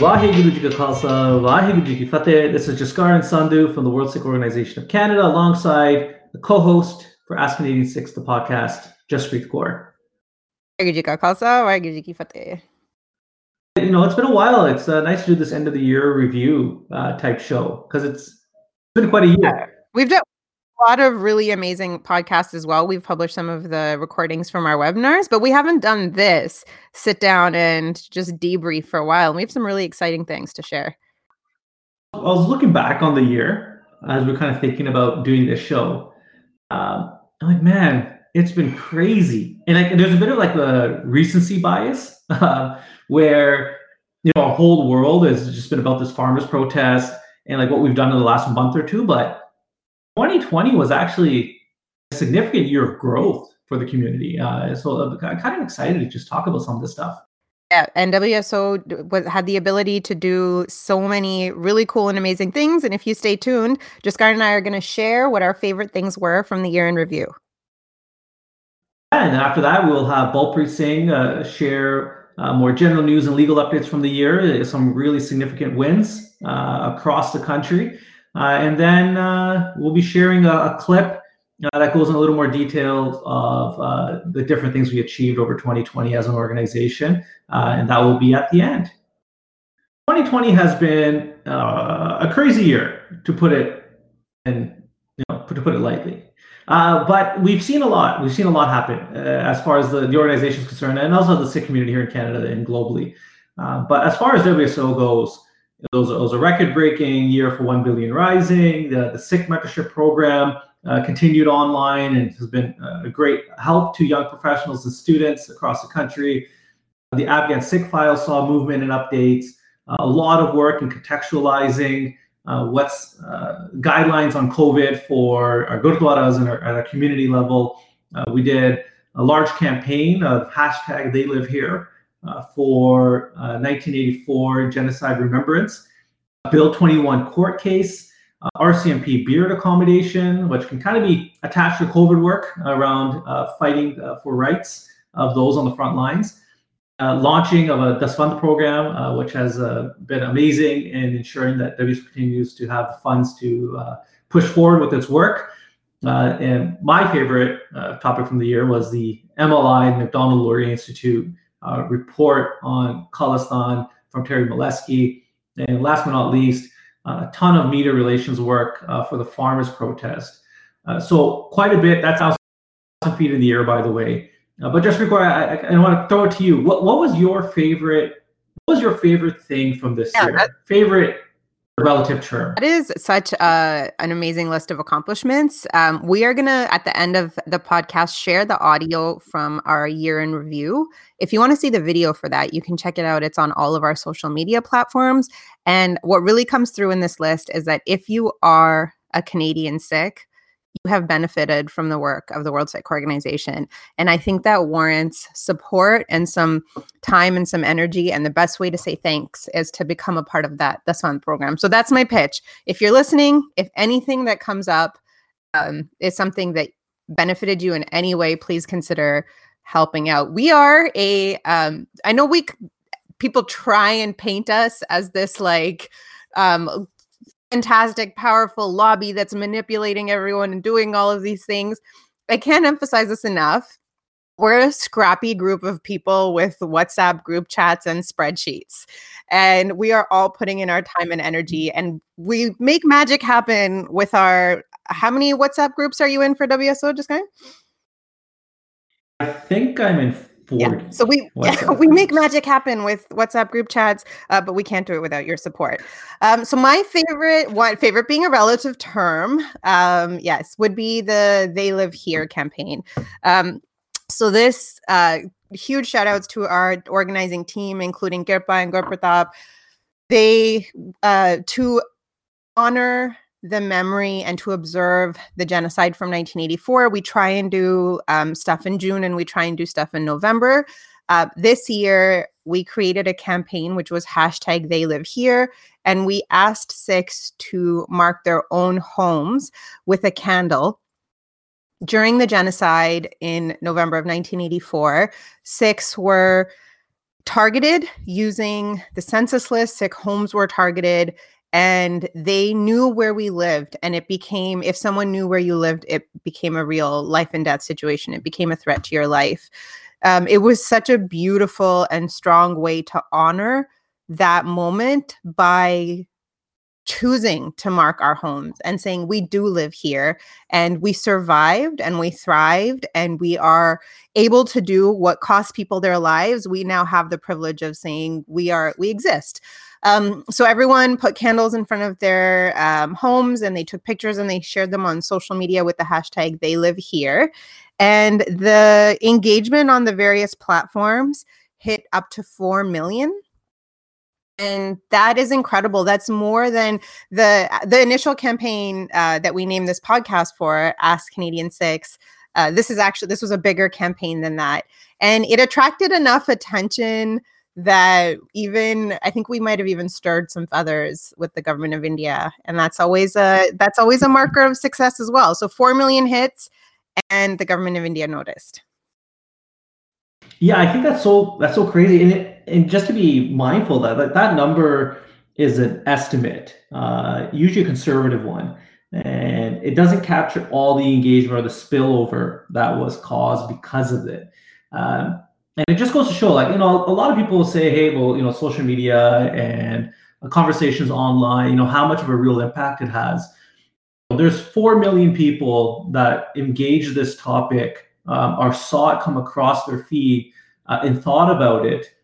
Waheguru Ji Ka Khalsa, Waheguru Ji Ki Fateh. This is Jaskaran Sandhu from the World Sikh Organization of Canada, alongside the co-host for Ask Canadian Sikhs, the podcast, Jaspreet Kaur. Waheguru Ka Khalsa, Waheguru Ki Fateh. You know, it's been a while. It's uh, nice to do this end of the year review uh, type show because it's been quite a year. Yeah. We've done lot of really amazing podcasts as well. We've published some of the recordings from our webinars, but we haven't done this sit down and just debrief for a while. And we have some really exciting things to share. I was looking back on the year as we're kind of thinking about doing this show. Um, I'm like, man, it's been crazy, and like, there's a bit of like the recency bias uh, where you know our whole world has just been about this farmers protest and like what we've done in the last month or two. But 2020 was actually a significant year of growth for the community. Uh, so I'm kind of excited to just talk about some of this stuff. Yeah, and WSO was, had the ability to do so many really cool and amazing things. And if you stay tuned, Jaskar and I are going to share what our favorite things were from the year in review. And after that, we'll have Balpreet Singh uh, share uh, more general news and legal updates from the year, uh, some really significant wins uh, across the country. Uh, and then uh, we'll be sharing a, a clip that goes in a little more detail of the different things we achieved over 2020 as an organization. and that will be at the end. 2020 has been a crazy year, to put it and you know, to put it lightly. Uh, but we've seen a lot. We've seen a lot happen uh, as far as the, the organization is concerned, and also the Sikh community here in Canada and globally. Uh, but as far as WSO goes, it was, it was a record-breaking year for One Billion Rising. The, the Sikh mentorship program uh, continued online and has been a great help to young professionals and students across the country. The Afghan Sikh file saw movement and updates. a lot of work in contextualizing uh, what's uh, guidelines on COVID for our gurdwaras and our, at our community level. Uh, we did a large campaign of hashtag They Live Here uh, for 1984 uh, genocide remembrance, Bill 21 court case, uh, RCMP beard accommodation, which can kind of be attached to COVID work around fighting for rights of those on the front lines uh, launching of a Dasvandh program, uh, which has uh, been amazing in ensuring that WS continues to have the funds to uh, push forward with its work. Uh, and my favorite uh, topic from the year was the MLI Macdonald Laurier Institute Uh, report on Khalistan from Terry Milewski. And last but not least, uh, a ton of media relations work uh, for the farmers protest. so quite a bit. That's thousand feet in the air, by the way. Uh, but just before I, I, I, want to throw it to you, what, what was your favorite? What was your favorite thing from this yeah, year? Favorite relative term. That is such a, an amazing list of accomplishments. Um, we are going to, at the end of the podcast, share the audio from our year in review. If you want to see the video for that, you can check it out. It's on all of our social media platforms. And what really comes through in this list is that if you are a Canadian Sikh, you have benefited from the work of the World Sikh Organization. And I think that warrants support and some time and some energy. And the best way to say thanks is to become a part of that the Dasvandh program. So that's my pitch. If you're listening, if anything that comes up um, is something that benefited you in any way, please consider helping out. We are a. Um, I know we people try and paint us as this like um, fantastic, powerful lobby that's manipulating everyone and doing all of these things. I can't emphasize this enough. We're a scrappy group of people with WhatsApp group chats and spreadsheets. And we are all putting in our time and energy. And we make magic happen with our. How many WhatsApp groups are you in for WSO, just going? I think I'm in yeah. So we we make magic happen with WhatsApp group chats, uh, but we can't do it without your support. Um, so my favorite one, favorite being a relative term, um, yes, would be the "They Live Here" campaign. Um, so this uh, huge shout outs to our organizing team, including Kirpa and Gurpratap. They uh, to honor the memory and to observe the genocide from 1984. We try and do um, stuff in June and we try and do stuff in November. Uh, this year, we created a campaign which was hashtag they live here. And we asked Sikhs to mark their own homes with a candle. During the genocide in November of 1984, Sikhs were targeted using the census list. Sikh homes were targeted and they knew where we lived and it became if someone knew where you lived it became a real life and death situation. It became a threat to your life. Um, it was such a beautiful and strong way to honor that moment by choosing to mark our homes and saying we do live here and we survived and we thrived and we are able to do what cost people their lives. We now have the privilege of saying we are we exist um, so everyone put candles in front of their um, homes and they took pictures and they shared them on social media with the hashtag they live here. And the engagement on the various platforms hit up to 4 million. And that is incredible. That's more than the the initial campaign uh, that we named this podcast for ask canadian Sikhs. Uh, this is actually this was a bigger campaign than that. And it attracted enough attention that even i think we might have even stirred some feathers with the government of india and that's always a that's always a marker of success as well so 4 million hits and the government of india noticed yeah, I think that's so that's so crazy, and it, and just to be mindful that that, that number is an estimate, uh, usually a conservative one, and it doesn't capture all the engagement or the spillover that was caused because of it. Um, and it just goes to show, like you know, a lot of people say, "Hey, well, you know, social media and conversations online, you know, how much of a real impact it has." There's four million people that engage this topic um, or saw it come across their feed uh, and thought about it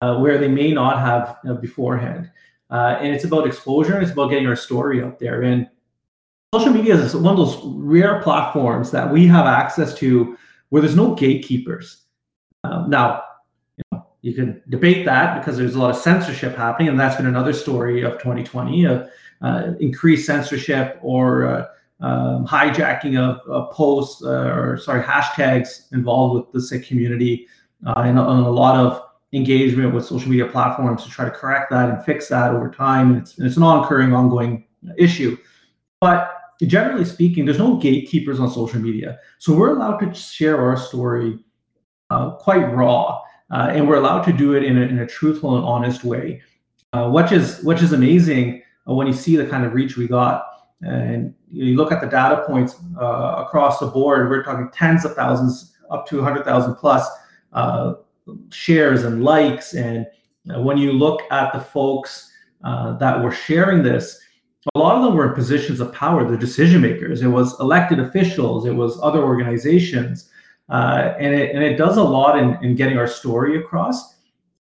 uh, where they may not have uh, beforehand. Uh, and it's about exposure and it's about getting our story out there. And social media is one of those rare platforms that we have access to where there's no gatekeepers. Um, now, you, know, you can debate that because there's a lot of censorship happening, and that's been another story of 2020 of uh, increased censorship or uh, um, hijacking of, of posts uh, or sorry hashtags involved with the Sikh community uh, and, and, a lot of engagement with social media platforms to try to correct that and fix that over time. And it's, and it's an occurring, ongoing issue. But generally speaking, there's no gatekeepers on social media, so we're allowed to share our story uh, quite raw, uh, and we're allowed to do it in a, in a truthful and honest way, uh, which is which is amazing uh, when you see the kind of reach we got and you look at the data points across the board, we're talking tens of thousands, up to 100,000 plus shares and likes. And when you look at the folks that were sharing this, a lot of them were in positions of power, the decision makers. It was elected officials, it was other organizations. Uh, and, it, and it does a lot in, in getting our story across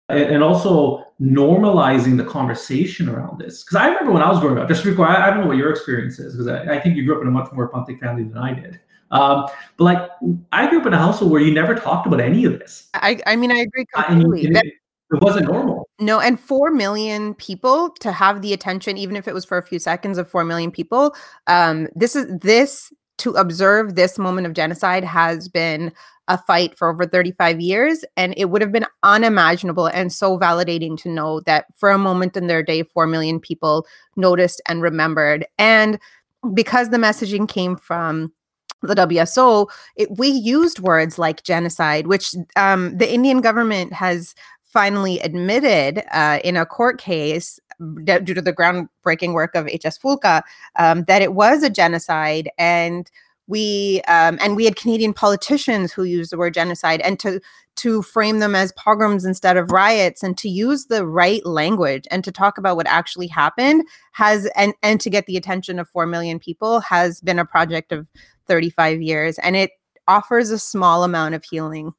and also normalizing the conversation around this. Because I remember when I was growing up, just to I, I don't know what your experience is, because I, I, think you grew up in a much more Panthic family than I did. Um, but like, I grew up in a household where you never talked about any of this. I, I mean, I agree completely. And, and it, it wasn't normal. No, and 4 million people to have the attention, even if it was for a few seconds of 4 million people. Um, this is this to observe this moment of genocide has been a fight for over 35 years. And it would have been unimaginable and so validating to know that for a moment in their day, 4 million people noticed and remembered. And because the messaging came from the WSO, it, we used words like genocide, which um, the Indian government has finally admitted uh, in a court case due to the groundbreaking work of H.S. Phulka um, that it was a genocide. And we um, and we had Canadian politicians who used the word genocide and to to frame them as pogroms instead of riots and to use the right language and to talk about what actually happened has and and to get the attention of 4 million people has been a project of 35 years and it offers a small amount of healing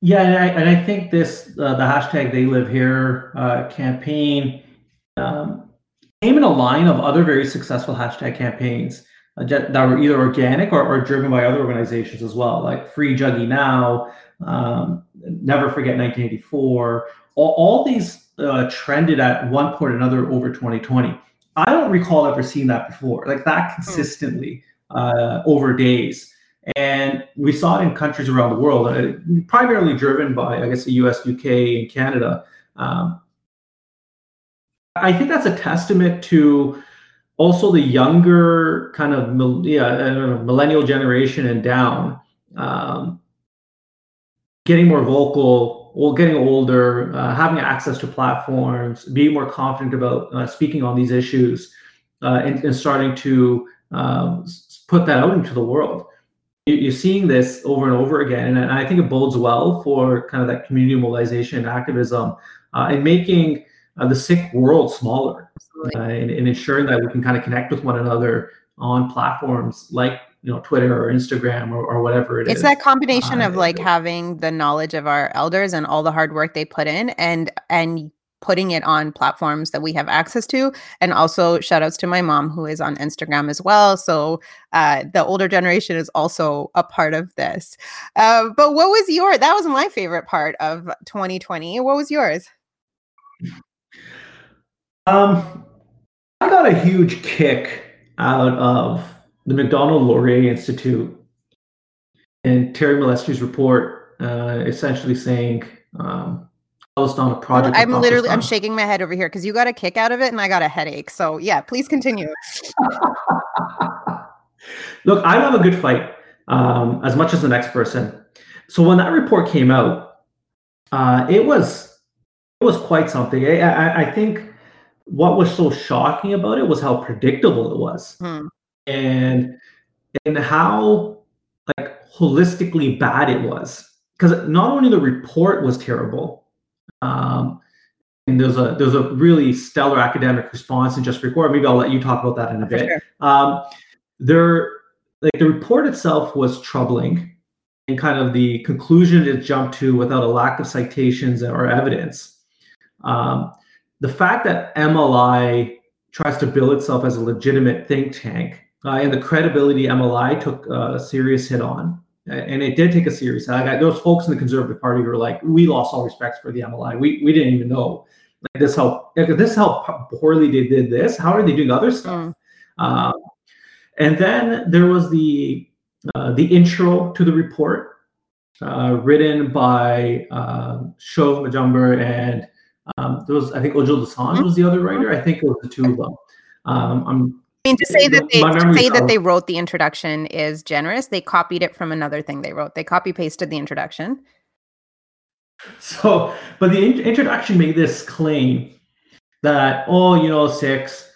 yeah and i, and I think this uh, the hashtag they live here uh, campaign um, came in a line of other very successful hashtag campaigns uh, that were either organic or, or driven by other organizations as well, like Free Jaggi Now, um, Never Forget 1984. All, all these uh, trended at one point or another over 2020. I don't recall ever seeing that before, like that hmm. consistently uh, over days. And we saw it in countries around the world, uh, primarily driven by, I guess, the US, UK, and Canada. Um, I think that's a testament to also the younger kind of yeah know, millennial generation and down um, getting more vocal old, getting older, uh, having access to platforms, being more confident about uh, speaking on these issues, uh, and, and, starting to um, put that out into the world. You're seeing this over and over again, and I think it bodes well for kind of that community mobilization and activism, uh, and making uh, the Sikh world smaller, uh, and, and ensuring that we can kind of connect with one another on platforms like you know Twitter or Instagram or, or whatever it it's is. that combination uh, of like having the knowledge of our elders and all the hard work they put in and and putting it on platforms that we have access to and also shout outs to my mom who is on instagram as well. So uh, the older generation is also a part of this. Uh, but what was your that was my favorite part of 2020 what was yours? Um i got a huge kick out of the Macdonald Laurier Institute and Terry Milewski's report, uh, essentially saying um, on a project. I'm literally I'm shaking my head over here because you got a kick out of it and I got a headache. So yeah, please continue. Look, I love a good fight um, as much as the next person. So when that report came out, uh, it was it was quite something. I, I, I, think what was so shocking about it was how predictable it was. Hmm and and how like holistically bad it was because not only the report was terrible um, and there's a there's a really stellar academic response in just record maybe i'll let you talk about that in a bit sure. um, there like the report itself was troubling and kind of the conclusion it jumped to without a lack of citations or evidence um, the fact that mli tries to bill itself as a legitimate think tank uh, and the credibility MLI took a serious hit on. And it did take a serious hit. Got, those folks in the Conservative Party who were like, we lost all respect for the MLI. We, we didn't even know like this how this how poorly they did this. How are they doing other stuff? Mm. Um, and then there was the uh, the intro to the report, uh, written by uh, Shuv Majumdar and um, there was I think Ujjal Dosanjh mm-hmm. was the other writer. I think it was the two of them. Um, I'm I mean, to say that they to say that they wrote the introduction is generous. They copied it from another thing they wrote. They copy pasted the introduction. So, but the in- introduction made this claim that oh, you know, Sikhs,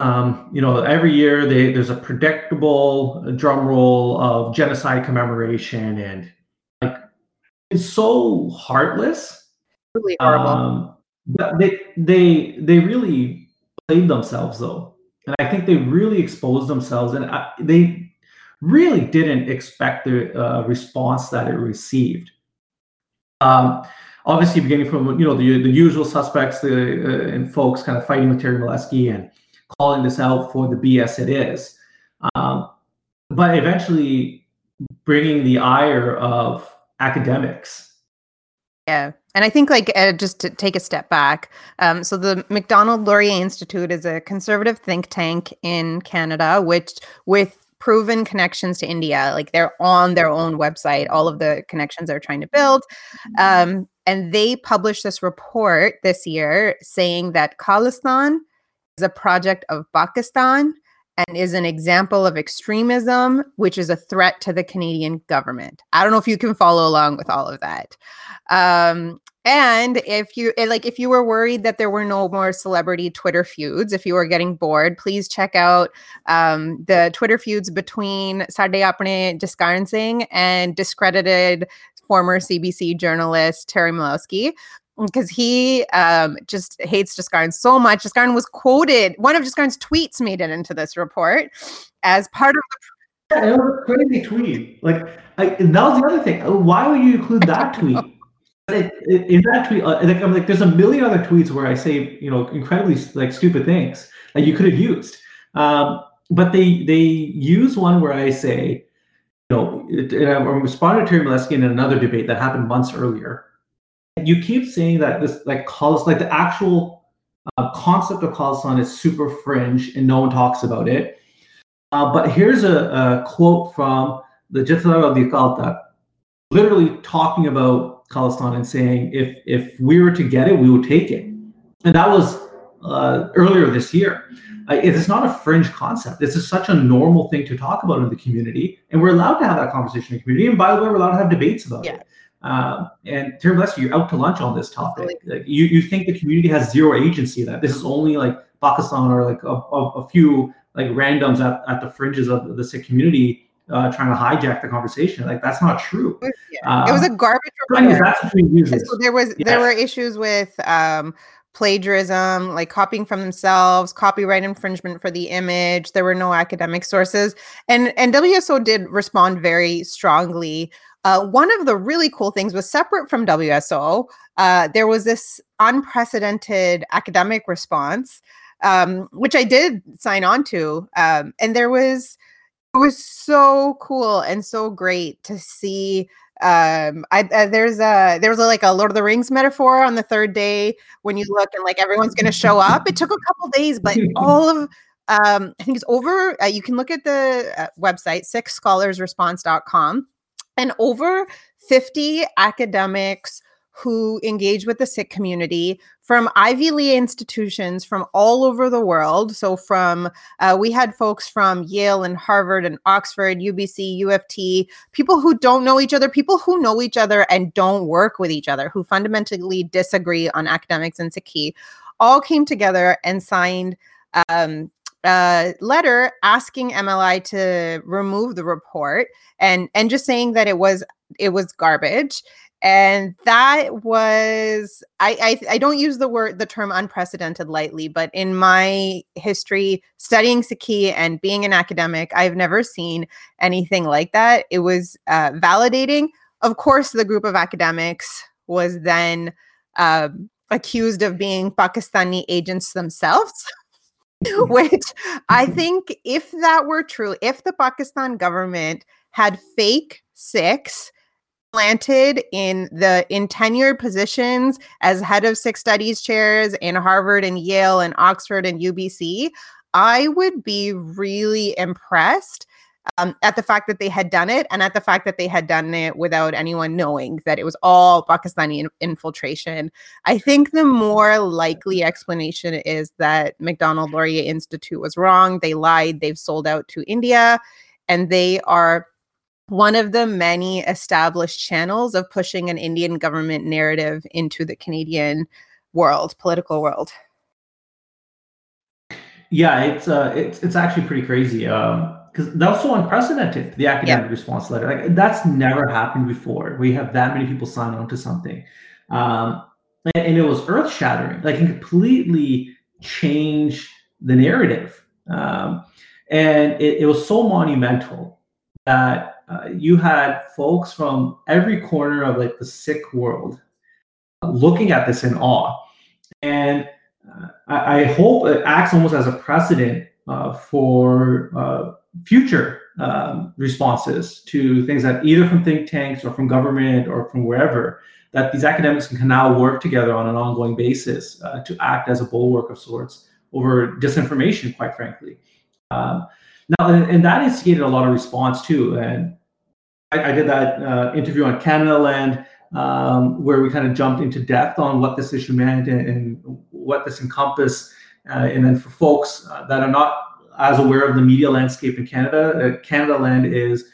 um, you know, every year they, there's a predictable drum roll of genocide commemoration, and like it's so heartless. Really horrible. Um, but they they they really played themselves though and I think they really exposed themselves, and I, they really didn't expect the uh, response that it received. Um, obviously, beginning from you know the the usual suspects, the uh, and folks kind of fighting with Terry Milewski and calling this out for the BS it is, um, but eventually bringing the ire of academics. Yeah. And I think, like, uh, just to take a step back, um, so the Macdonald Laurier Institute is a conservative think tank in Canada, which with proven connections to India, like they're on their own website, all of the connections they're trying to build. Um, and they published this report this year saying that Khalistan is a project of Pakistan and is an example of extremism, which is a threat to the Canadian government. I don't know if you can follow along with all of that. Um, and if you eh, like, if you were worried that there were no more celebrity Twitter feuds, if you were getting bored, please check out um, the Twitter feuds between Sade Apne Jaskaran Singh and discredited former CBC journalist Terry Milewski because he um, just hates Jaskaran so much. Jaskaran was quoted, one of Jaskaran's tweets made it into this report as part of the. Yeah, it was a crazy tweet. Like, I, that was the other thing. Why would you include that tweet? in that tweet, uh, like I'm like, there's a million other tweets where I say, you know, incredibly like stupid things that you could have used. Um, but they they use one where I say, you know, and I'm responding to Terry Milewski in another debate that happened months earlier. You keep saying that this like calls like the actual uh, concept of Khalistan is super fringe and no one talks about it. Uh, but here's a, a, quote from the Jathedar of the Akal literally talking about Khalistan and saying if if we were to get it, we would take it, and that was uh, earlier this year. Uh, it is not a fringe concept. This is such a normal thing to talk about in the community, and we're allowed to have that conversation in the community. And by the way, we're allowed to have debates about yeah. it. Um, and Terry Milewski, you're out to lunch on this topic. Like, you, you think the community has zero agency that this is only like Pakistan or like a, a, a few like randoms at, at the fringes of the Sikh community uh, trying to hijack the conversation. Like that's not true. Yeah. Um, it was a garbage report. So there was yes. there were issues with um, plagiarism, like copying from themselves, copyright infringement for the image. There were no academic sources, and and WSO did respond very strongly. Uh, one of the really cool things was separate from WSO. Uh, there was this unprecedented academic response, um, which I did sign on to, um, and there was it was so cool and so great to see um i uh, there's a there was a, like a lord of the rings metaphor on the third day when you look and like everyone's gonna show up it took a couple days but all of um i think it's over uh, you can look at the uh, website sikhscholarsresponse.com and over 50 academics who engage with the Sikh community from Ivy League institutions from all over the world. So, from uh, we had folks from Yale and Harvard and Oxford, UBC, UFT, people who don't know each other, people who know each other and don't work with each other, who fundamentally disagree on academics and Sikhi, all came together and signed. Um, a letter asking MLI to remove the report and and just saying that it was it was garbage. And that was I, I, I don't use the word the term unprecedented lightly but in my history studying Sikhi and being an academic i've never seen anything like that. It was uh, validating. Of course the group of academics was then um, accused of being pakistani agents themselves which i think if that were true if the pakistan government had fake Sikhs planted in the in tenured positions as head of six studies chairs in Harvard and Yale and Oxford and UBC, I would be really impressed um, at the fact that they had done it and at the fact that they had done it without anyone knowing that it was all Pakistani in- infiltration. I think the more likely explanation is that Macdonald Laurier Institute was wrong. They lied. They've sold out to India and they are one of the many established channels of pushing an Indian government narrative into the Canadian world, political world. Yeah, it's uh, it's it's actually pretty crazy. Because that was so unprecedented. The academic yeah. response letter, like that's never happened before. We have that many people sign on to something, um, and, and, it was earth shattering. Like it completely changed the narrative, um, and it, it was so monumental that uh, you had folks from every corner of like the Sikh world looking at this in awe, and uh, I, I, hope it acts almost as a precedent uh, for uh, future um, responses to things that either from think tanks or from government or from wherever that these academics can now work together on an ongoing basis uh, to act as a bulwark of sorts over disinformation, quite frankly. Um, now, and, that instigated a lot of response too. And I, I did that uh, interview on Canadaland um, where we kind of jumped into depth on what this issue meant and, and what this encompassed. Uh, and then for folks uh, that are not as aware of the media landscape in Canada, uh, Canadaland is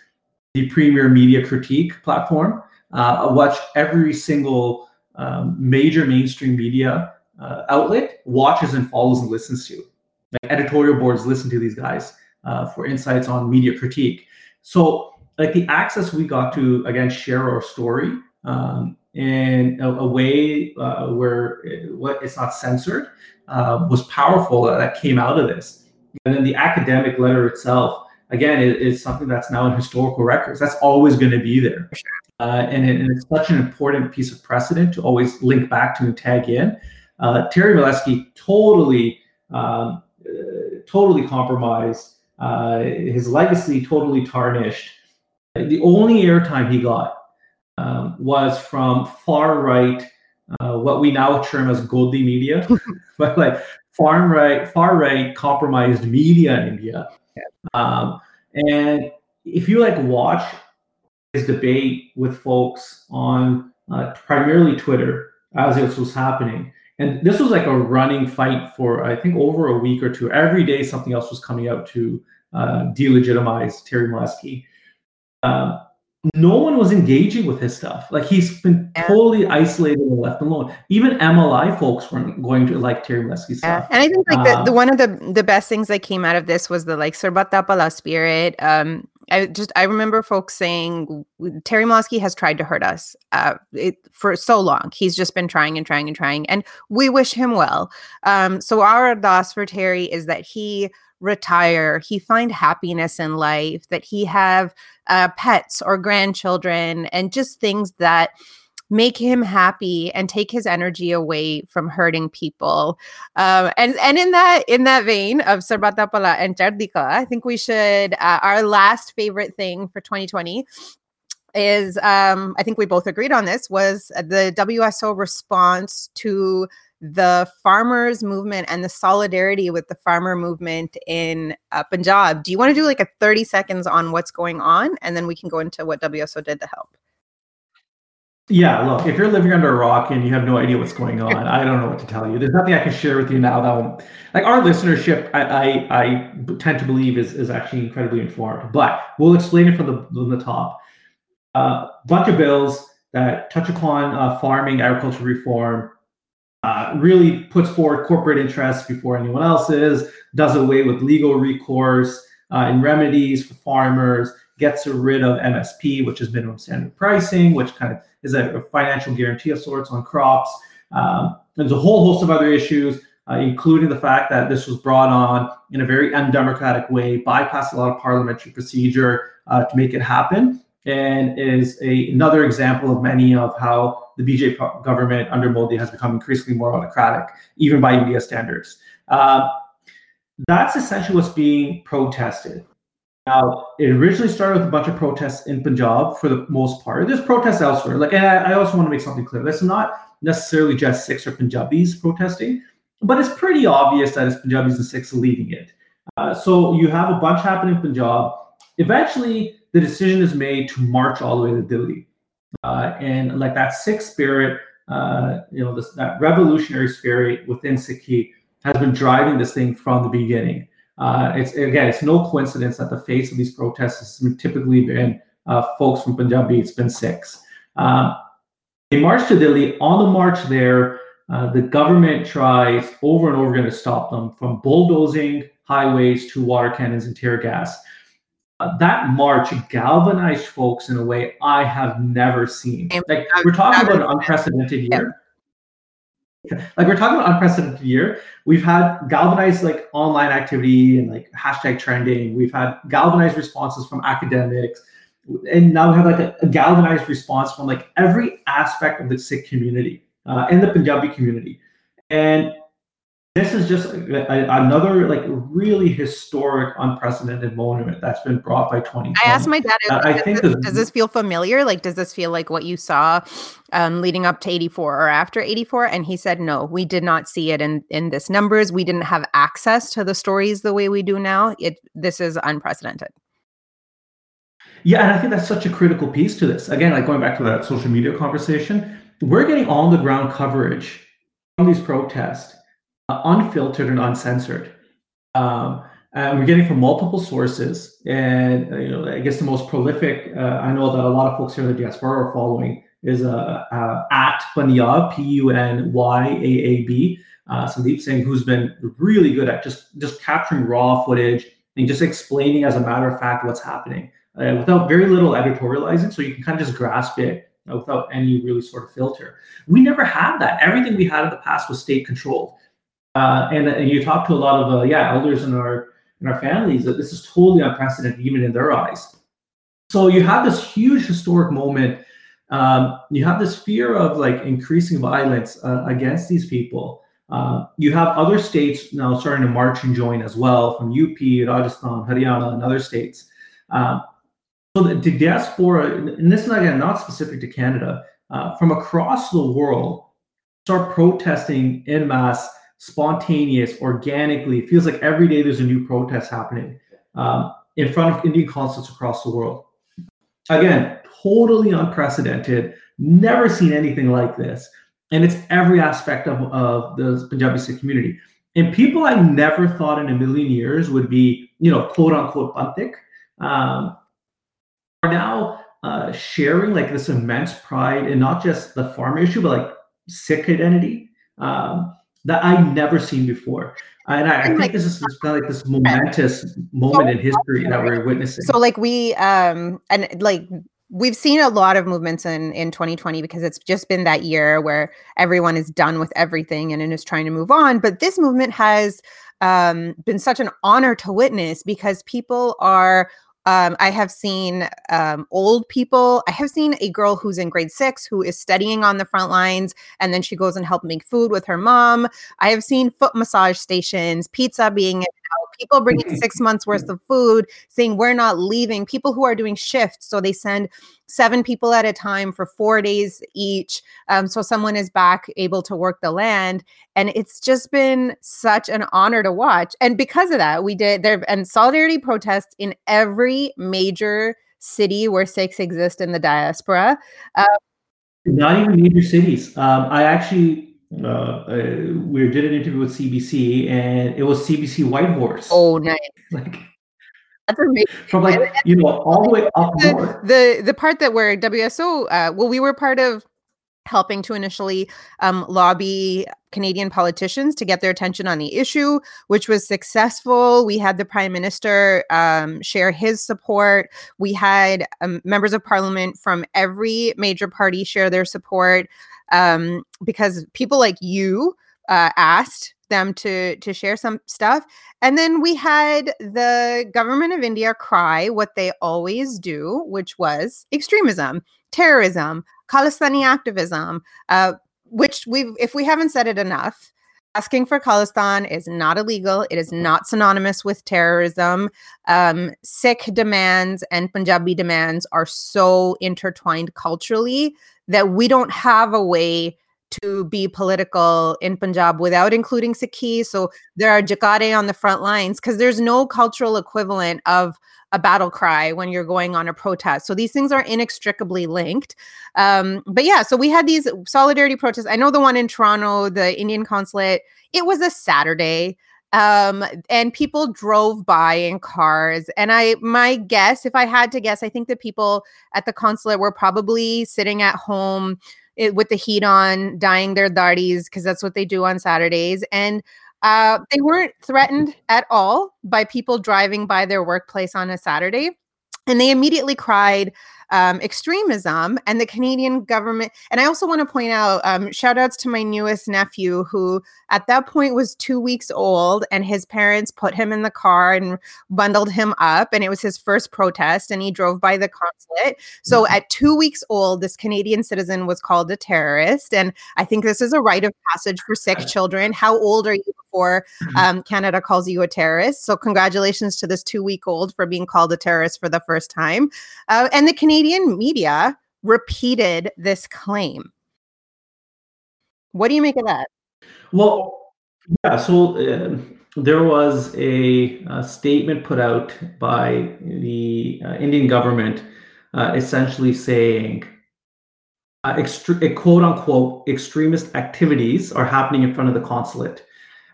the premier media critique platform. Uh, watch every single um, major mainstream media uh, outlet watches and follows and listens to. Like editorial boards listen to these guys uh, for insights on media critique. So, like the access we got to again share our story um, in a, a way uh, where it, what it's not censored uh, was powerful that came out of this. And then the academic letter itself, again, it's something that's now in historical records. That's always going to be there. Uh, and, it, and, it's such an important piece of precedent to always link back to and tag in. Uh, Terry Milewski totally, um, uh, totally compromised uh, his legacy totally tarnished. The only airtime he got um, was from far right, uh, what we now term as Godi media, but like far right, far right compromised media in India. Um, and if you like watch his debate with folks on uh, primarily Twitter as it was happening, and this was like a running fight for I think over a week or two. Every day something else was coming out to uh, delegitimize Terry Milewski. Uh, no one was engaging with his stuff. Like he's been yeah. totally isolated and left alone. Even MLI folks weren't going to like Terry Milewski stuff. Yeah. And I think like the, the, um, one of the the best things that came out of this was the like Sarbat da Bhala spirit. Um, I just I remember folks saying Terry Milewski has tried to hurt us uh, it, for so long. He's just been trying and trying and trying, and we wish him well. Um, so our ardas for Terry is that he retire, he find happiness in life, that he have uh, pets or grandchildren, and just things that make him happy and take his energy away from hurting people. Um, and and in that in that vein of Sarbat da Bhala and Chardika, I think we should uh, our last favorite thing for 2020 is um, I think we both agreed on this was the WSO response to the farmers movement and the solidarity with the farmer movement in uh, Punjab. Do you want to do like a 30 seconds on what's going on and then we can go into what WSO did to help? Yeah, look, if you're living under a rock and you have no idea what's going on, I don't know what to tell you. There's nothing I can share with you now that will, like our listenership, I, I, I tend to believe is, is actually incredibly informed, but we'll explain it from the, from the top. A uh, bunch of bills that touch upon uh, farming, agriculture reform, uh, really puts forward corporate interests before anyone else's, does away with legal recourse uh, and remedies for farmers, gets rid of MSP, which is minimum standard pricing, which kind of is a, financial guarantee of sorts on crops. Um, there's a whole host of other issues, uh, including the fact that this was brought on in a very undemocratic way, bypassed a lot of parliamentary procedure uh, to make it happen, and is a, another example of many of how the BJP government under Modi has become increasingly more autocratic, even by India standards. Uh, that's essentially what's being protested. Now, it originally started with a bunch of protests in Punjab for the most part. There's protests elsewhere. Like, and I, I also want to make something clear. That's not necessarily just Sikhs or Punjabis protesting, but it's pretty obvious that it's Punjabis and Sikhs leading it. Uh, so you have a bunch happening in Punjab. Eventually, the decision is made to march all the way to Delhi. Uh, and like that Sikh spirit, uh, you know, this, that revolutionary spirit within Sikhi has been driving this thing from the beginning. Uh, it's again, it's no coincidence that the face of these protests has typically been uh, folks from Punjabi. It's been Sikhs. Um, they marched to Delhi. On the march there, uh, the government tries over and over again to stop them from bulldozing highways to water cannons and tear gas. Uh, that march galvanized folks in a way I have never seen. Like we're talking about an unprecedented year. Like we're talking about unprecedented year. We've had galvanized like online activity and like hashtag trending. We've had galvanized responses from academics, and now we have like a, a galvanized response from like every aspect of the Sikh community uh, and the Punjabi community. And this is just a, a, another like really historic, unprecedented moment that's been brought by 20. I asked my dad, uh, I think this, does this feel familiar? Like, does this feel like what you saw um, leading up to 84 or after 84? And he said, no, we did not see it in in this numbers. We didn't have access to the stories the way we do now. It this is unprecedented. Yeah, and I think that's such a critical piece to this. Again, like going back to that social media conversation, we're getting on the ground coverage from these protests unfiltered and uncensored. Um, and we're getting from multiple sources. And uh, you know, I guess the most prolific, uh, I know that a lot of folks here in the diaspora are following, is uh, uh, at Punyab, P U N Y A A B, uh, Sandeep Singh, who's been really good at just, just capturing raw footage and just explaining, as a matter of fact, what's happening uh, without very little editorializing. So you can kind of just grasp it without any really sort of filter. We never had that. Everything we had in the past was state controlled. Uh, and, and you talk to a lot of uh, yeah elders in our in our families that this is totally unprecedented even in their eyes. So you have this huge historic moment. Um, you have this fear of like increasing violence uh, against these people. Uh, you have other states now starting to march and join as well, from UP, Rajasthan, Haryana, and other states. Um, so the, the, diaspora, and this is again not specific to Canada, uh, from across the world, start protesting in mass spontaneous, organically. It feels like every day there's a new protest happening um, in front of Indian consulates across the world. Again, totally unprecedented. Never seen anything like this. And it's every aspect of, of the Punjabi Sikh community. And people I never thought in a million years would be, you know, quote unquote, Panthic, um, are now uh, sharing like this immense pride in not just the farm issue, but like Sikh identity um, that I never seen before. And I, I think like, this is kind of like this momentous moment so, in history that we're witnessing. So, like we, um, and like we've seen a lot of movements in in 2020 because it's just been that year where everyone is done with everything and is trying to move on. But this movement has um, been such an honor to witness because people are um, I have seen um, old people. I have seen a girl who's in grade six who is studying on the front lines, and then she goes and help make food with her mom. I have seen foot massage stations, pizza being people bringing six months worth of food, saying we're not leaving. People who are doing shifts, so they send seven people at a time for four days each. Um, so someone is back able to work the land. And it's just been such an honor to watch. And because of that, we did there and solidarity protests in every major city where Sikhs exist in the diaspora. Uh, Not even major cities. Um, I actually uh, we did an interview with CBC, and it was CBC Whitehorse. Oh, nice! Like that's amazing. From like you know all the way up the, north. The the part that where WSO, uh, well, we were part of helping to initially um, lobby Canadian politicians to get their attention on the issue, which was successful. We had the prime minister um, share his support. We had um, members of parliament from every major party share their support um, because people like you uh, asked them to to share some stuff and then we had the government of india cry what they always do which was extremism terrorism khalistani activism uh, which we if we haven't said it enough asking for khalistan is not illegal it is not synonymous with terrorism um, sikh demands and punjabi demands are so intertwined culturally that we don't have a way to be political in Punjab without including Sikhi. So there are Jaikare on the front lines because there's no cultural equivalent of a battle cry when you're going on a protest. So these things are inextricably linked. Um, but yeah, so we had these solidarity protests. I know the one in Toronto, the Indian consulate, it was a Saturday um and people drove by in cars and i my guess if i had to guess i think the people at the consulate were probably sitting at home it, eh, with the heat on dyeing their darties because that's what they do on saturdays and uh, they weren't threatened at all by people driving by their workplace on a saturday and they immediately cried um, extremism and the Canadian government. And I also want to point out um, shout outs to my newest nephew, who at that point was two weeks old, and his parents put him in the car and bundled him up. And it was his first protest, and he drove by the consulate. So mm-hmm. at two weeks old, this Canadian citizen was called a terrorist. And I think this is a rite of passage for Sikh children. How old are you before mm-hmm. um, Canada calls you a terrorist? So congratulations to this two week old for being called a terrorist for the first time. Uh, and the Canadian Canadian media repeated this claim. What do you make of that? Well, yeah, so uh, there was a, a, statement put out by the uh, Indian government uh, essentially saying uh, extre- quote unquote extremist activities are happening in front of the consulate.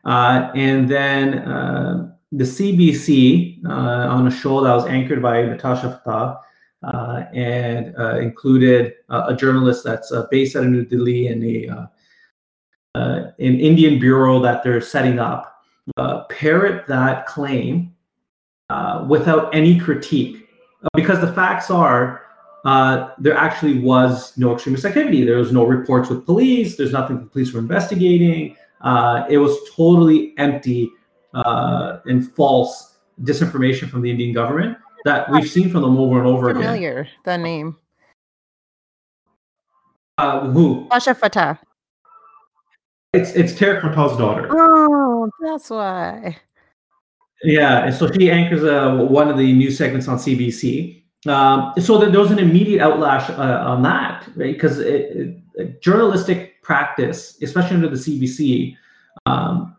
Uh, and then uh, the CBC on a show that was anchored by Natasha Fatah uh, and uh, included uh, a journalist that's based out of New Delhi and a an Indian bureau that they're setting up. parrot that claim without any critique, because the facts are uh, there actually was no extremist activity. There was no reports with police. There's nothing the police were investigating. Uh, it was totally empty uh, and false disinformation from the Indian government that we've seen from them over and over familiar, again. Familiar, the name. Uh, who? Asha Fatah. It's it's Tariq Fatah's daughter. Oh, that's why. Yeah, and so she anchors uh, one of the new segments on CBC. Um, so there was an immediate outlash uh, on that, right? Because journalistic practice, especially under the CBC, um,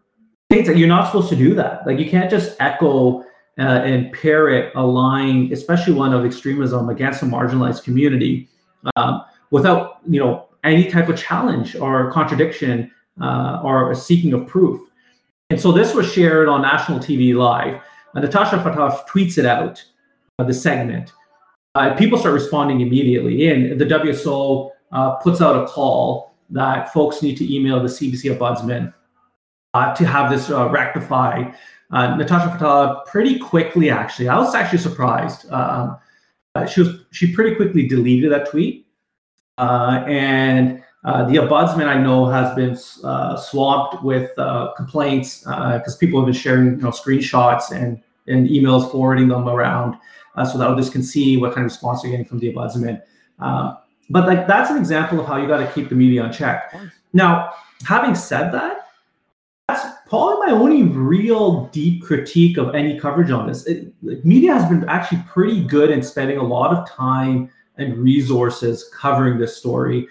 states that you're not supposed to do that. Like you can't just echo uh, and parrot a line, especially one of extremism against a marginalized community, um, without you know any type of challenge or contradiction uh, or seeking of proof. And so this was shared on national TV live. Uh, Natasha Fatah tweets it out, uh, the segment. uh, people start responding immediately. And the WSO uh, puts out a call that folks need to email the CBC ombudsman uh, to have this rectified. Uh, Natasha Fatala pretty quickly, actually, I was actually surprised. Um, uh, she was she pretty quickly deleted that tweet, and the ombudsman I know has been swamped with complaints because people have been sharing you know screenshots and and emails forwarding them around uh, so that others can see what kind of response you're getting from the ombudsman. Um, but like that's an example of how you got to keep the media on check. Now, having said that, probably my only real deep critique of any coverage on this. It, media has been actually pretty good in spending a lot of time and resources covering this story.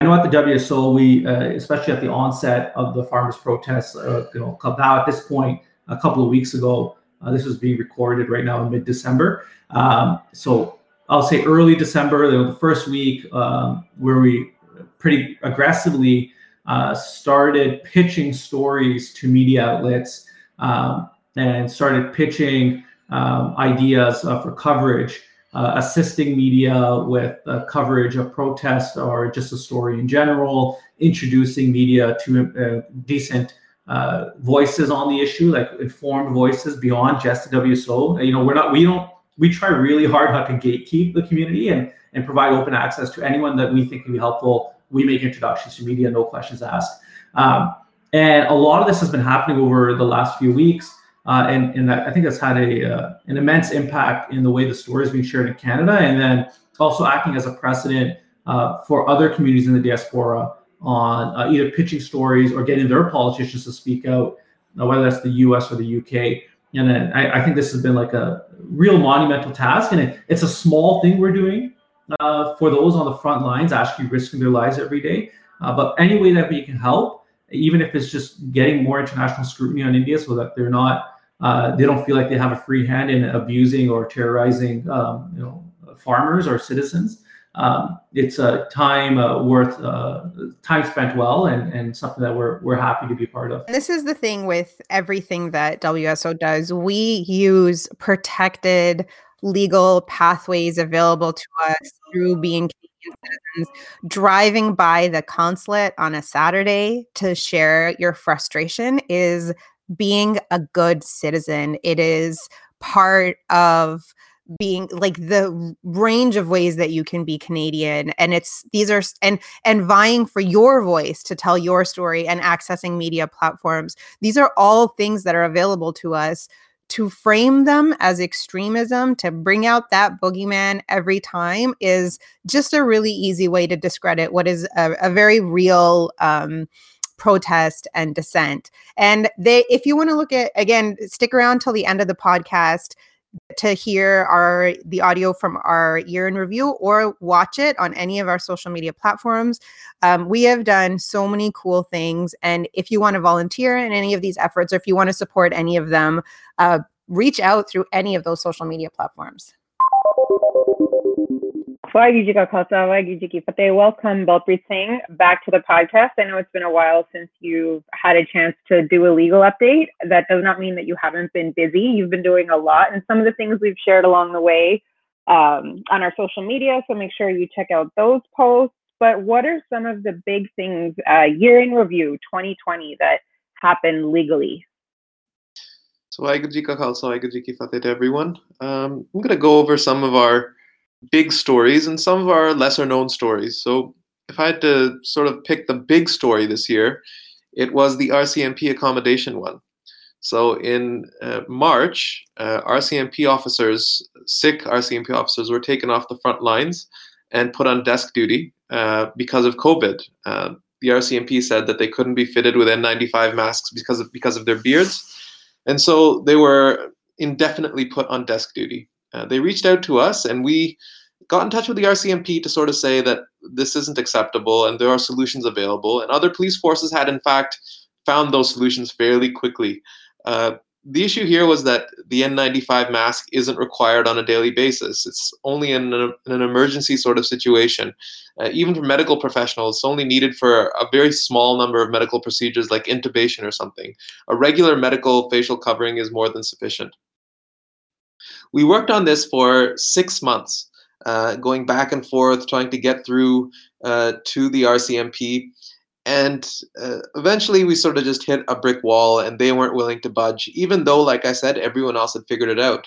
I know at the WSO, we, uh, especially at the onset of the farmers' protests, uh, you know, now at this point, a couple of weeks ago, uh, this is being recorded right now in mid-December. Um, so I'll say early December, you know, the first week um, where we pretty aggressively uh, started pitching stories to media outlets um, and started pitching um, ideas uh, for coverage, uh, assisting media with uh, coverage of protest or just a story in general, introducing media to uh, decent uh, voices on the issue, like informed voices beyond just the WSO. You know, we're not, we don't, we try really hard not to gatekeep the community and and provide open access to anyone that we think can be helpful. We make introductions to media, no questions asked. Um, and a lot of this has been happening over the last few weeks. Uh, and, and I think that's had a uh, an immense impact in the way the story is being shared in Canada, and then also acting as a precedent uh, for other communities in the diaspora on uh, either pitching stories or getting their politicians to speak out, uh, whether that's the U.S. or the U.K. And I, I, think this has been like a real monumental task, and it, it's a small thing we're doing uh, for those on the front lines, actually risking their lives every day. Uh, but any way that we can help, even if it's just getting more international scrutiny on India, so that they're not, uh, they don't feel like they have a free hand in abusing or terrorizing, um, you know, farmers or citizens um, it's a time uh, worth uh, time spent well and, and something that we're, we're happy to be part of. This is the thing with everything that WSO does. We use protected legal pathways available to us through being Canadian citizens. Driving by the consulate on a Saturday to share your frustration is being a good citizen. It is part of being like the range of ways that you can be Canadian and it's these are and and vying for your voice to tell your story and accessing media platforms these are all things that are available to us to frame them as extremism to bring out that boogeyman every time is just a really easy way to discredit what is a, a very real um, protest and dissent. And they if you want to look at again stick around till the end of the podcast to hear our the audio from our year in review or watch it on any of our social media platforms. Um, we have done so many cool things and if you want to volunteer in any of these efforts or if you want to support any of them uh, reach out through any of those social media platforms Swaggy Fateh. Welcome, Balpreet Singh, back to the podcast. I know it's been a while since you've had a chance to do a legal update. That does not mean that you haven't been busy. You've been doing a lot, and some of the things we've shared along the way um, on our social media. So make sure you check out those posts. But what are some of the big things, uh, year in review 2020, that happened legally? So, Waheguru Ji Ka Khalsa, Waheguru Ji Fateh to everyone. Um, I'm going to go over some of our big stories and some of our lesser known stories. So if I had to sort of pick the big story this year, it was the RCMP accommodation one. So in uh, March, uh, RCMP officers, Sikh RCMP officers, were taken off the front lines and put on desk duty uh, because of COVID. Uh, the RCMP said that they couldn't be fitted with N95 masks because of because of their beards, and so they were indefinitely put on desk duty. Uh, they reached out to us and we got in touch with the RCMP to sort of say that this isn't acceptable and there are solutions available. And other police forces had, in fact, found those solutions fairly quickly. Uh, the issue here was that the N95 mask isn't required on a daily basis. It's only in, a, in an emergency sort of situation. Uh, even for medical professionals, it's only needed for a very small number of medical procedures like intubation or something. A regular medical facial covering is more than sufficient. We worked on this for six months. uh, going back and forth, trying to get through uh, to the RCMP. And uh, eventually, we sort of just hit a brick wall, and they weren't willing to budge, even though, like I said, everyone else had figured it out.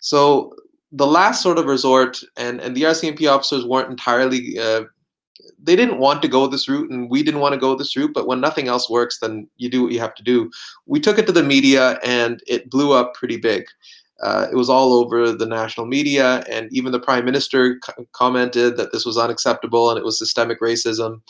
So the last sort of resort, and, and the RCMP officers weren't entirely uh, they didn't want to go this route and we didn't want to go this route but when nothing else works then you do what you have to do we took it to the media and it blew up pretty big uh, it was all over the national media and even the prime minister commented that this was unacceptable and it was systemic racism.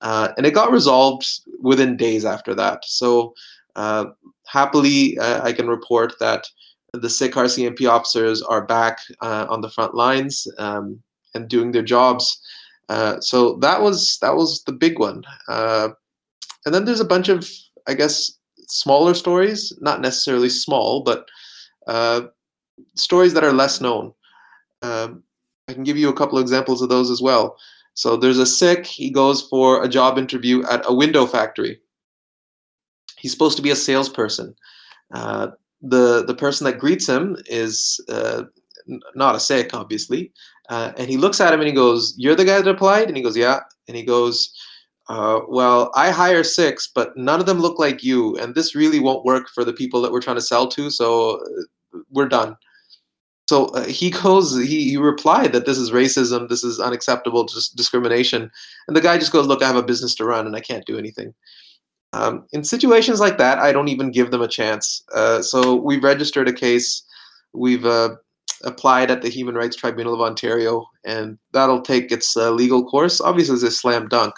Uh, and it got resolved within days after that. So uh, happily uh, i can report that the Sikh RCMP officers are back uh, on the front lines um, and doing their jobs. Uh, so that was that was the big one. And then there's a bunch of, I guess, smaller stories, not necessarily small, but uh, stories that are less known. Um, I can give you a couple of examples of those as well. So there's a Sikh, he goes for a job interview at a window factory. He's supposed to be a salesperson. Uh, the the person that greets him is uh, not a Sikh, obviously, uh, and he looks at him and he goes, "You're the guy that applied?" And he goes, "Yeah." And he goes, uh, "Well, I hire Sikhs, but none of them look like you, and this really won't work for the people that we're trying to sell to. So uh, we're done." So uh, he goes, he, he replied that this is racism, this is unacceptable, just discrimination. And the guy just goes, "Look, I have a business to run, and I can't do anything." Um, in situations like that, I don't even give them a chance. Uh, so we've registered a case. We've uh, applied at the Human Rights Tribunal of Ontario, and that'll take its uh, legal course. Obviously, it's a slam dunk.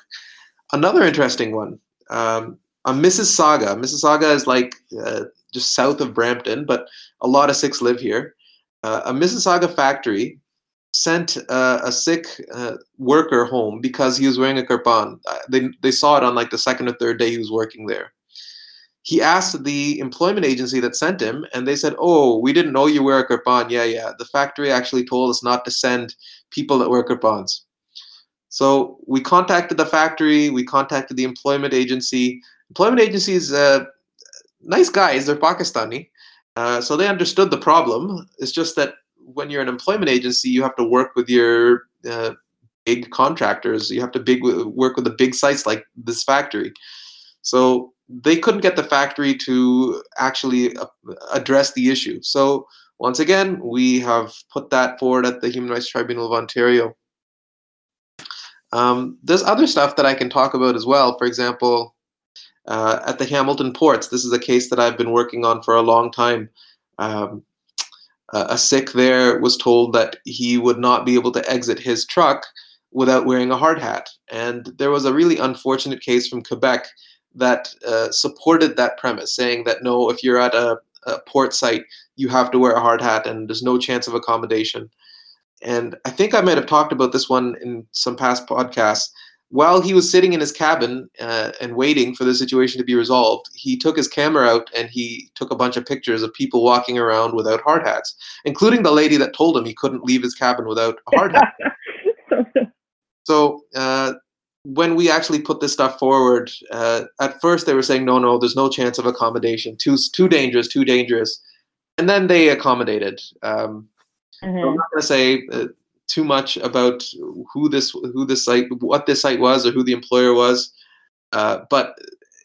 Another interesting one, um, a Mississauga. Mississauga is like uh, just south of Brampton, but a lot of Sikhs live here. Uh, a Mississauga factory sent uh, a Sikh uh, worker home because he was wearing a kirpan. Uh, they, they saw it on like the second or third day he was working there he asked the employment agency that sent him, and they said, "Oh, we didn't know you wear a kirpan." Yeah, yeah. The factory actually told us not to send people that wear kirpans. So we contacted the factory. We contacted the employment agency. Employment agencies, uh, nice guys. They're Pakistani, uh, so they understood the problem. It's just that when you're an employment agency, you have to work with your uh, big contractors. You have to big work with the big sites like this factory. So they couldn't get the factory to actually uh, address the issue. So once again, we have put that forward at the Human Rights Tribunal of Ontario. Um, there's other stuff that I can talk about as well. For example, uh, at the Hamilton ports, this is a case that I've been working on for a long time. Um, a Sikh there was told that he would not be able to exit his truck without wearing a hard hat. And there was a really unfortunate case from Quebec that uh, supported that premise, saying that no, if you're at a, a, port site, you have to wear a hard hat and there's no chance of accommodation. And I think I might have talked about this one in some past podcasts. While he was sitting in his cabin uh, and waiting for the situation to be resolved, he took his camera out and he took a bunch of pictures of people walking around without hard hats, including the lady that told him he couldn't leave his cabin without a hard hat. so uh, when we actually put this stuff forward, uh, at first they were saying, no, no, there's no chance of accommodation. Too, too dangerous, too dangerous. And then they accommodated. Um, mm-hmm. so I'm not going to say uh, too much about who this, who this site, what this site was, or who the employer was, uh, but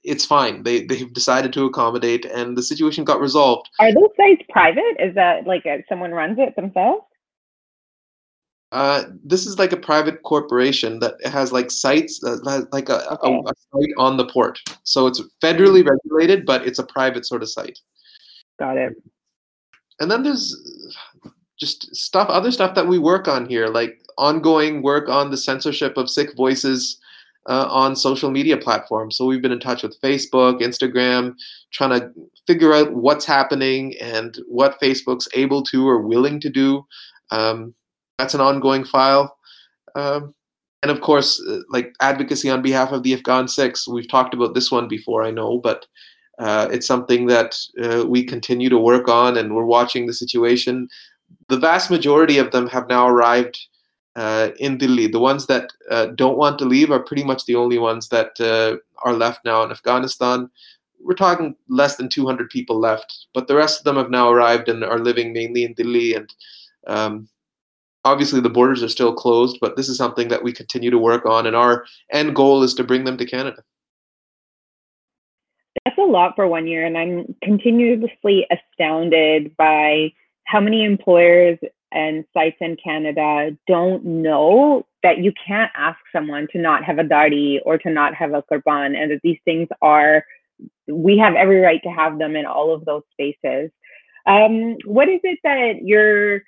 it's fine. They they've decided to accommodate, and the situation got resolved. Are those sites private? Is that like a, someone runs it themselves? Uh, this is like a private corporation that has like sites, uh, like a, okay. a, a, site on the port. So it's federally mm. regulated, but it's a private sort of site. Got it. And then there's just stuff, other stuff that we work on here, like ongoing work on the censorship of Sikh voices uh, on social media platforms. So we've been in touch with Facebook, Instagram, trying to figure out what's happening and what Facebook's able to or willing to do. Um, that's an ongoing file. Um, and of course, uh, like advocacy on behalf of the Afghan Sikhs. We've talked about this one before, I know, but uh, it's something that uh, we continue to work on, and we're watching the situation. The vast majority of them have now arrived uh, in Delhi. The ones that uh, don't want to leave are pretty much the only ones that uh, are left now in Afghanistan. We're talking less than 200 people left, but the rest of them have now arrived and are living mainly in Delhi and um, obviously the borders are still closed, but this is something that we continue to work on, and our end goal is to bring them to Canada. That's a lot for one year, and I'm continuously astounded by how many employers and sites in Canada don't know that you can't ask someone to not have a dari or to not have a kirpan, and that these things are, we have every right to have them in all of those spaces. Um, what is it that you're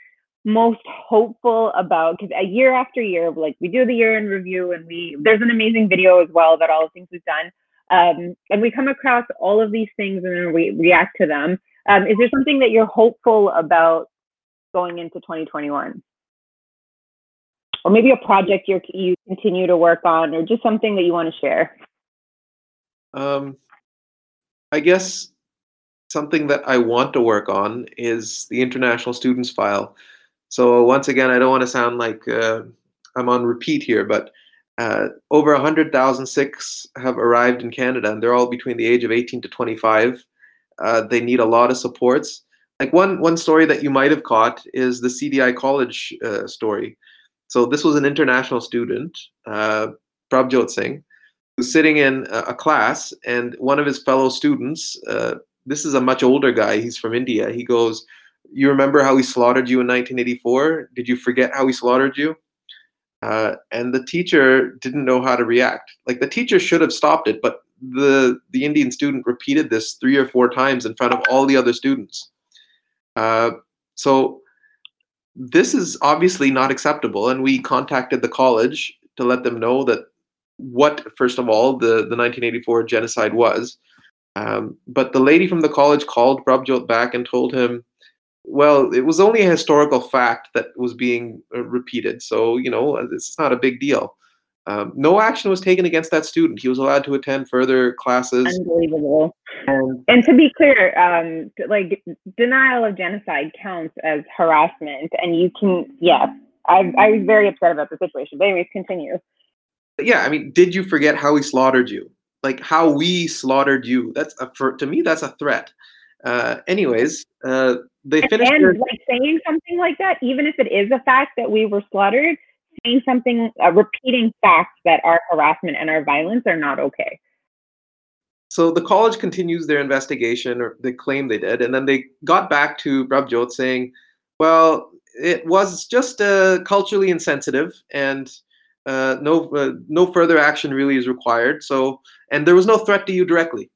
most hopeful about? Because a year after year, like we do the year in review, and we there's an amazing video as well that all the things we've done, um, and we come across all of these things and then we react to them. Um, is there something that you're hopeful about going into 2021? Or maybe a project you you continue to work on, or just something that you want to share. Um, I guess something that I want to work on is the international students file. So once again, I don't want to sound like uh, I'm on repeat here, but uh, over 100,000 Sikhs have arrived in Canada, and they're all between the age of 18 to 25. Uh, they need a lot of supports. Like one one story that you might have caught is the CDI College uh, story. So this was an international student, uh, Prabjot Singh, who's sitting in a, class, and one of his fellow students uh, this is a much older guy. He's from India. He goes, "You remember how he slaughtered you in 1984? Did you forget how he slaughtered you?" Uh, and the teacher didn't know how to react. Like the teacher should have stopped it, but the the Indian student repeated this three or four times in front of all the other students. Uh, so this is obviously not acceptable, and we contacted the college to let them know that what, first of all, the the 1984 genocide was, um, but the lady from the college called Prabjot back and told him, well, it was only a historical fact that was being uh, repeated. So, you know, it's not a big deal. Um, no action was taken against that student. He was allowed to attend further classes. Unbelievable. And, and to be clear, um, like denial of genocide counts as harassment. And you can, yeah, I, I was very upset about the situation. But, anyways, continue. Yeah, I mean, did you forget how he slaughtered you? like how we slaughtered you. That's a, for to me that's a threat. Uh, anyways, uh, they finished. And, their- like saying something like that, even if it is a fact that we were slaughtered, saying something, uh, repeating facts that our harassment and our violence are not okay. So the college continues their investigation, or they claim they did, and then they got back to Prabjot saying, "Well, it was just uh, culturally insensitive, and uh, no uh, no further action really is required. So and there was no threat to you directly.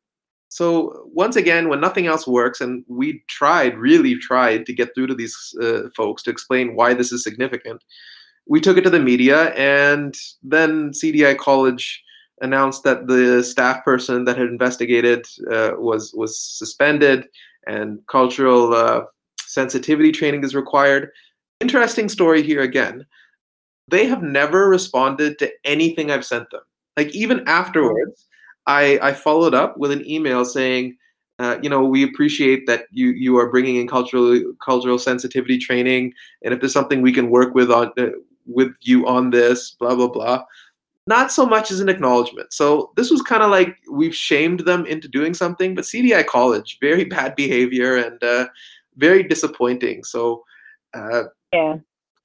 So once again, when nothing else works, and we tried, really tried to get through to these uh, folks to explain why this is significant, we took it to the media, and then CDI College announced that the staff person that had investigated uh, was was suspended, and cultural uh, sensitivity training is required. Interesting story here again they have never responded to anything I've sent them. Like even afterwards, I, I followed up with an email saying, uh, you know, we appreciate that you you are bringing in cultural cultural sensitivity training, and if there's something we can work with on uh, with you on this, blah blah blah. Not so much as an acknowledgement. So this was kind of like we've shamed them into doing something, but CDI College, very bad behavior and uh, very disappointing. So uh, yeah,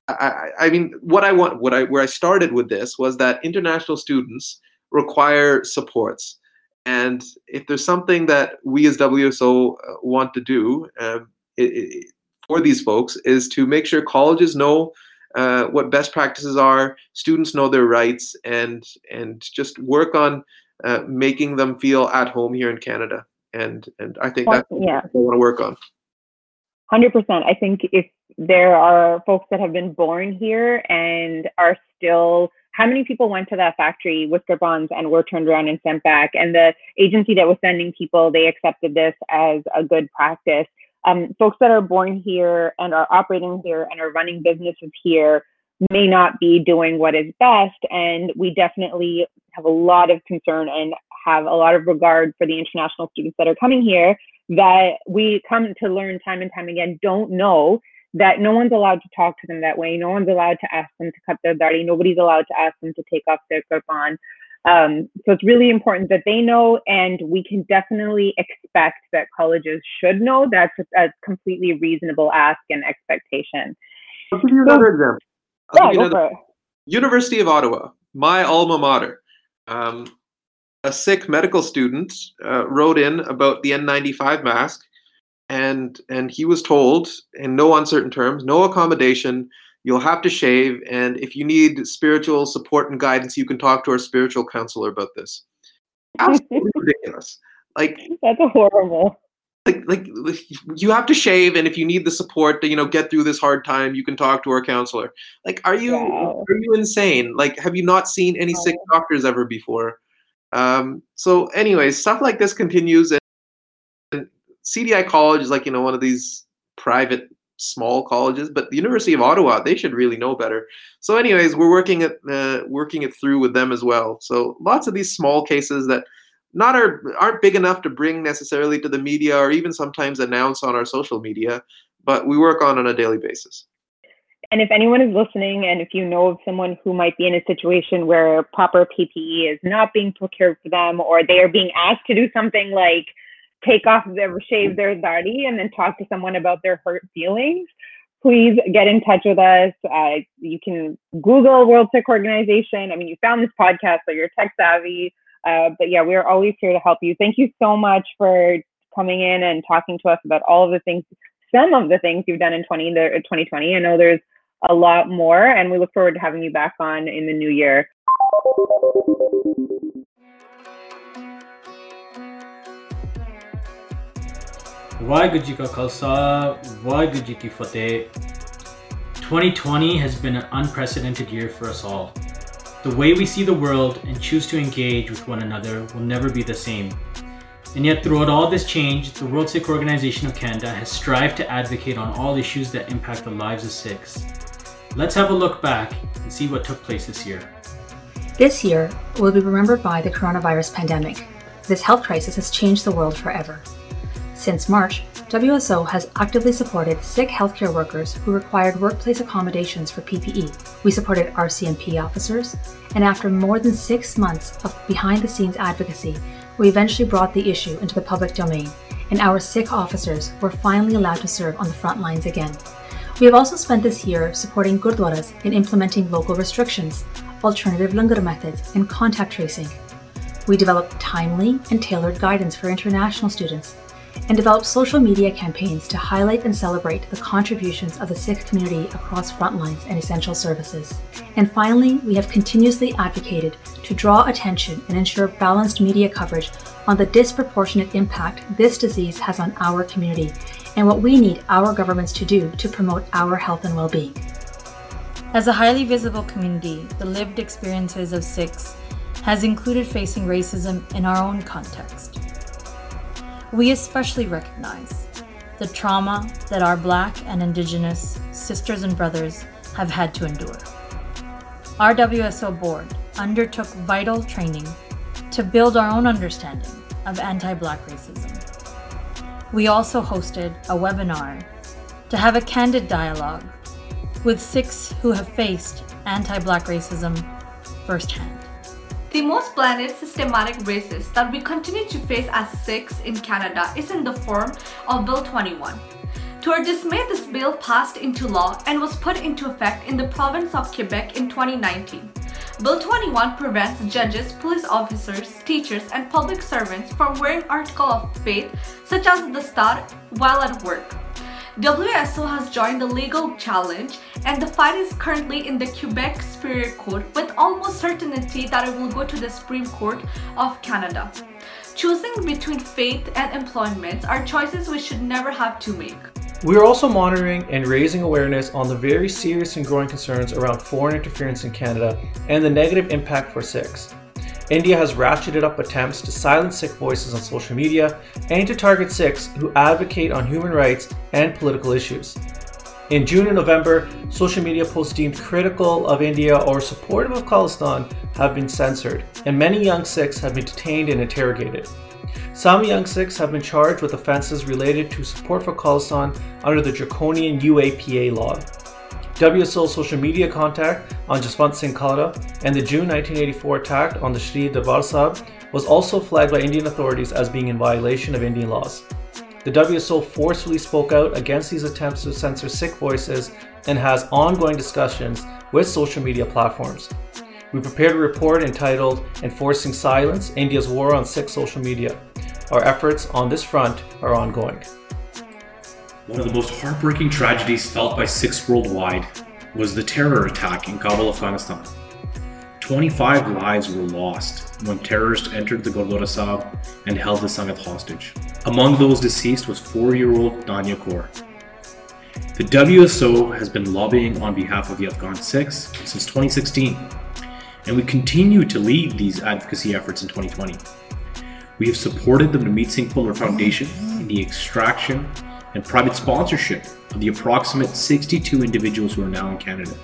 I, I mean, what I want, what I where I started with this was that international students require supports, and if there's something that we as WSO uh, want to do it, it, for these folks is to make sure colleges know uh, what best practices are, students know their rights, and and just work on uh, making them feel at home here in Canada. And and I think that's yeah. what I want to work on. Hundred percent. I think if there are folks that have been born here and are still how many people went to that factory with their bonds and were turned around and sent back and the agency that was sending people they accepted this as a good practice um, folks that are born here and are operating here and are running businesses here may not be doing what is best and we definitely have a lot of concern and have a lot of regard for the international students that are coming here that we come to learn time and time again don't know that no one's allowed to talk to them that way. No one's allowed to ask them to cut their dari. Nobody's allowed to ask them to take off their kirpan. Um, so it's really important that they know, and we can definitely expect that colleges should know. That's a, completely reasonable ask and expectation. I'll give you another example. I'll yeah, go for. University of Ottawa, my alma mater. Um, a Sikh medical student uh, wrote in about the N95 mask, and and he was told in no uncertain terms, no accommodation. You'll have to shave, and if you need spiritual support and guidance, you can talk to our spiritual counselor about this. Absolutely ridiculous. Like that's horrible. Like, like you have to shave, and if you need the support to you know get through this hard time, you can talk to our counselor. Like, are you wow. are you insane? Like, have you not seen any Sikh doctors ever before? Um, so, anyways, stuff like this continues, and, and CDI College is like you know one of these private small colleges, but the University of Ottawa they should really know better. So, anyways, we're working it uh, working it through with them as well. So, lots of these small cases that not are aren't big enough to bring necessarily to the media or even sometimes announce on our social media, but we work on on a daily basis. And if anyone is listening and if you know of someone who might be in a situation where proper PPE is not being procured for them or they are being asked to do something like take off their shave their dadi and then talk to someone about their hurt feelings, please get in touch with us. Uh, you can Google World Sikh Organization. I mean, you found this podcast, so you're tech savvy. Uh, but yeah, we are always here to help you. Thank you so much for coming in and talking to us about all of the things, some of the things you've done in 20, 2020. I know there's a lot more, and we look forward to having you back on in the new year. Waheguru ji ਕਾ ਖਾਲਸਾ ਵਾਹਿਗੁਰੂ ਜੀ ਕੀ ਫਤਿਹ 2020 has been an unprecedented year for us all. The way we see the world and choose to engage with one another will never be the same. And yet, throughout all this change, the World Sikh Organization of Canada has strived to advocate on all issues that impact the lives of Sikhs. Let's have a look back and see what took place this year. This year will be remembered by the coronavirus pandemic. This health crisis has changed the world forever. Since March, WSO has actively supported Sikh healthcare workers who required workplace accommodations for PPE. We supported RCMP officers, and after more than six months of behind the scenes advocacy, we eventually brought the issue into the public domain, and our Sikh officers were finally allowed to serve on the front lines again. We have also spent this year supporting Gurdwaras in implementing local restrictions, alternative langar methods, and contact tracing. We developed timely and tailored guidance for international students and developed social media campaigns to highlight and celebrate the contributions of the Sikh community across frontlines and essential services. And finally, we have continuously advocated to draw attention and ensure balanced media coverage on the disproportionate impact this disease has on our community and what we need our governments to do to promote our health and well being. As a highly visible community, the lived experiences of Sikhs has included facing racism in our own context. We especially recognize the trauma that our Black and Indigenous sisters and brothers have had to endure. Our WSO board undertook vital training to build our own understanding of anti Black racism we also hosted a webinar to have a candid dialogue with Sikhs who have faced anti Black racism firsthand. The most blatant systematic racism that we continue to face as Sikhs in Canada is in the form of Bill 21. To our dismay, this bill passed into law and was put into effect in the province of Quebec in 2019. Bill 21 prevents judges, police officers, teachers, and public servants from wearing article of faith such as dastar while at work. WSO has joined the legal challenge and the fight is currently in the Quebec Superior Court with almost certainty that it will go to the Supreme Court of Canada. Choosing between faith and employment are choices we should never have to make. We are also monitoring and raising awareness on the very serious and growing concerns around foreign interference in Canada and the negative impact for Sikhs. India has ratcheted up attempts to silence Sikh voices on social media and to target Sikhs who advocate on human rights and political issues. In June and November, social media posts deemed critical of India or supportive of Khalistan have been censored, and many young Sikhs have been detained and interrogated. Some young Sikhs have been charged with offences related to support for Khalistan under the draconian UAPA law. WSO social media contact on Jaswant Singh Khalra and the June 1984 attack on the Shri Darbar was also flagged by Indian authorities as being in violation of Indian laws. the WSO forcefully spoke out against these attempts to censor Sikh voices and has ongoing discussions with social media platforms. We prepared a report entitled Enforcing Silence India's War on Sikh Social Media. Our efforts on this front are ongoing. One of the most heartbreaking tragedies felt by Sikhs worldwide was the terror attack in Kabul, Afghanistan. 25 lives were lost when terrorists entered the Gurdwara Sahib and held the Sangat hostage. Among those deceased was four-year-old Danya Kaur. The WSO has been lobbying on behalf of the Afghan Sikhs since 2016, and we continue to lead these advocacy efforts in 2020. We have supported the Manmeet Singh Bhullar Foundation in the extraction and private sponsorship of the approximate 62 individuals who are now in Canada.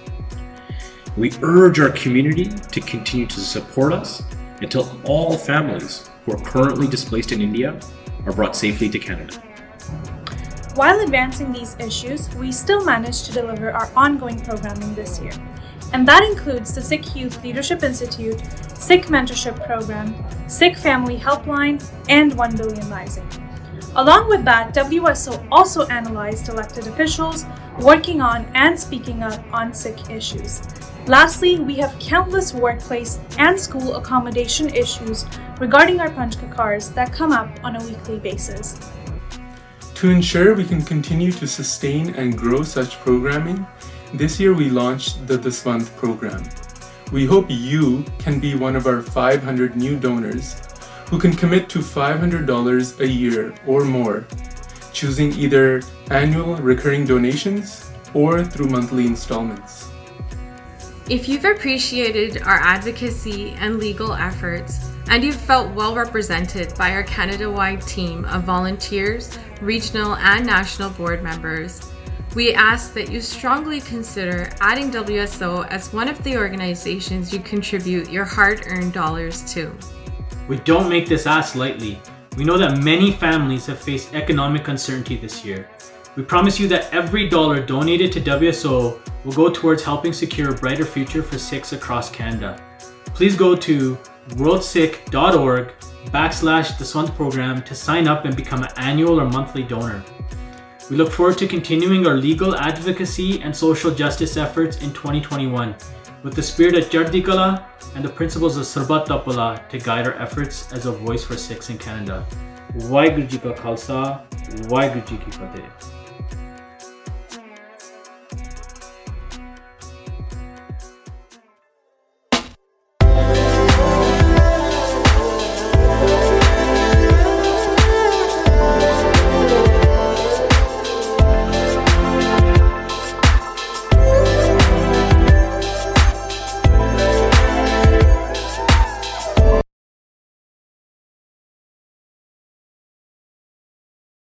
We urge our community to continue to support us until all families who are currently displaced in India are brought safely to Canada. While advancing these issues, we still managed to deliver our ongoing programming this year. And that includes the Sikh Youth Leadership Institute, Sikh Mentorship Program, Sikh Family Helpline, and 1 Billion Rising. Along with that, WSO also analyzed elected officials working on and speaking up on Sikh issues. Lastly, we have countless workplace and school accommodation issues regarding our Panchkakars that come up on a weekly basis. To ensure we can continue to sustain and grow such programming, this year we launched the Dasvandh program. We hope you can be one of our 500 new donors who can commit to $500 a year or more, choosing either annual recurring donations or through monthly installments. If you've appreciated our advocacy and legal efforts, and you've felt well represented by our Canada wide team of volunteers, regional, and national board members, we ask that you strongly consider adding WSO as one of the organizations you contribute your hard earned dollars to. We don't make this ask lightly. We know that many families have faced economic uncertainty this year. We promise you that every dollar donated to WSO will go towards helping secure a brighter future for Sikhs across Canada. Please go to worldsikh.org backslash Dasvandh program to sign up and become an annual or monthly donor. We look forward to continuing our legal advocacy and social justice efforts in 2021 with the spirit of Chardikala and the principles of Sarbat da Bhala to guide our efforts as a voice for Sikhs in Canada. Waheguru Ji Ka Khalsa, Waheguru Ji Ki Fateh.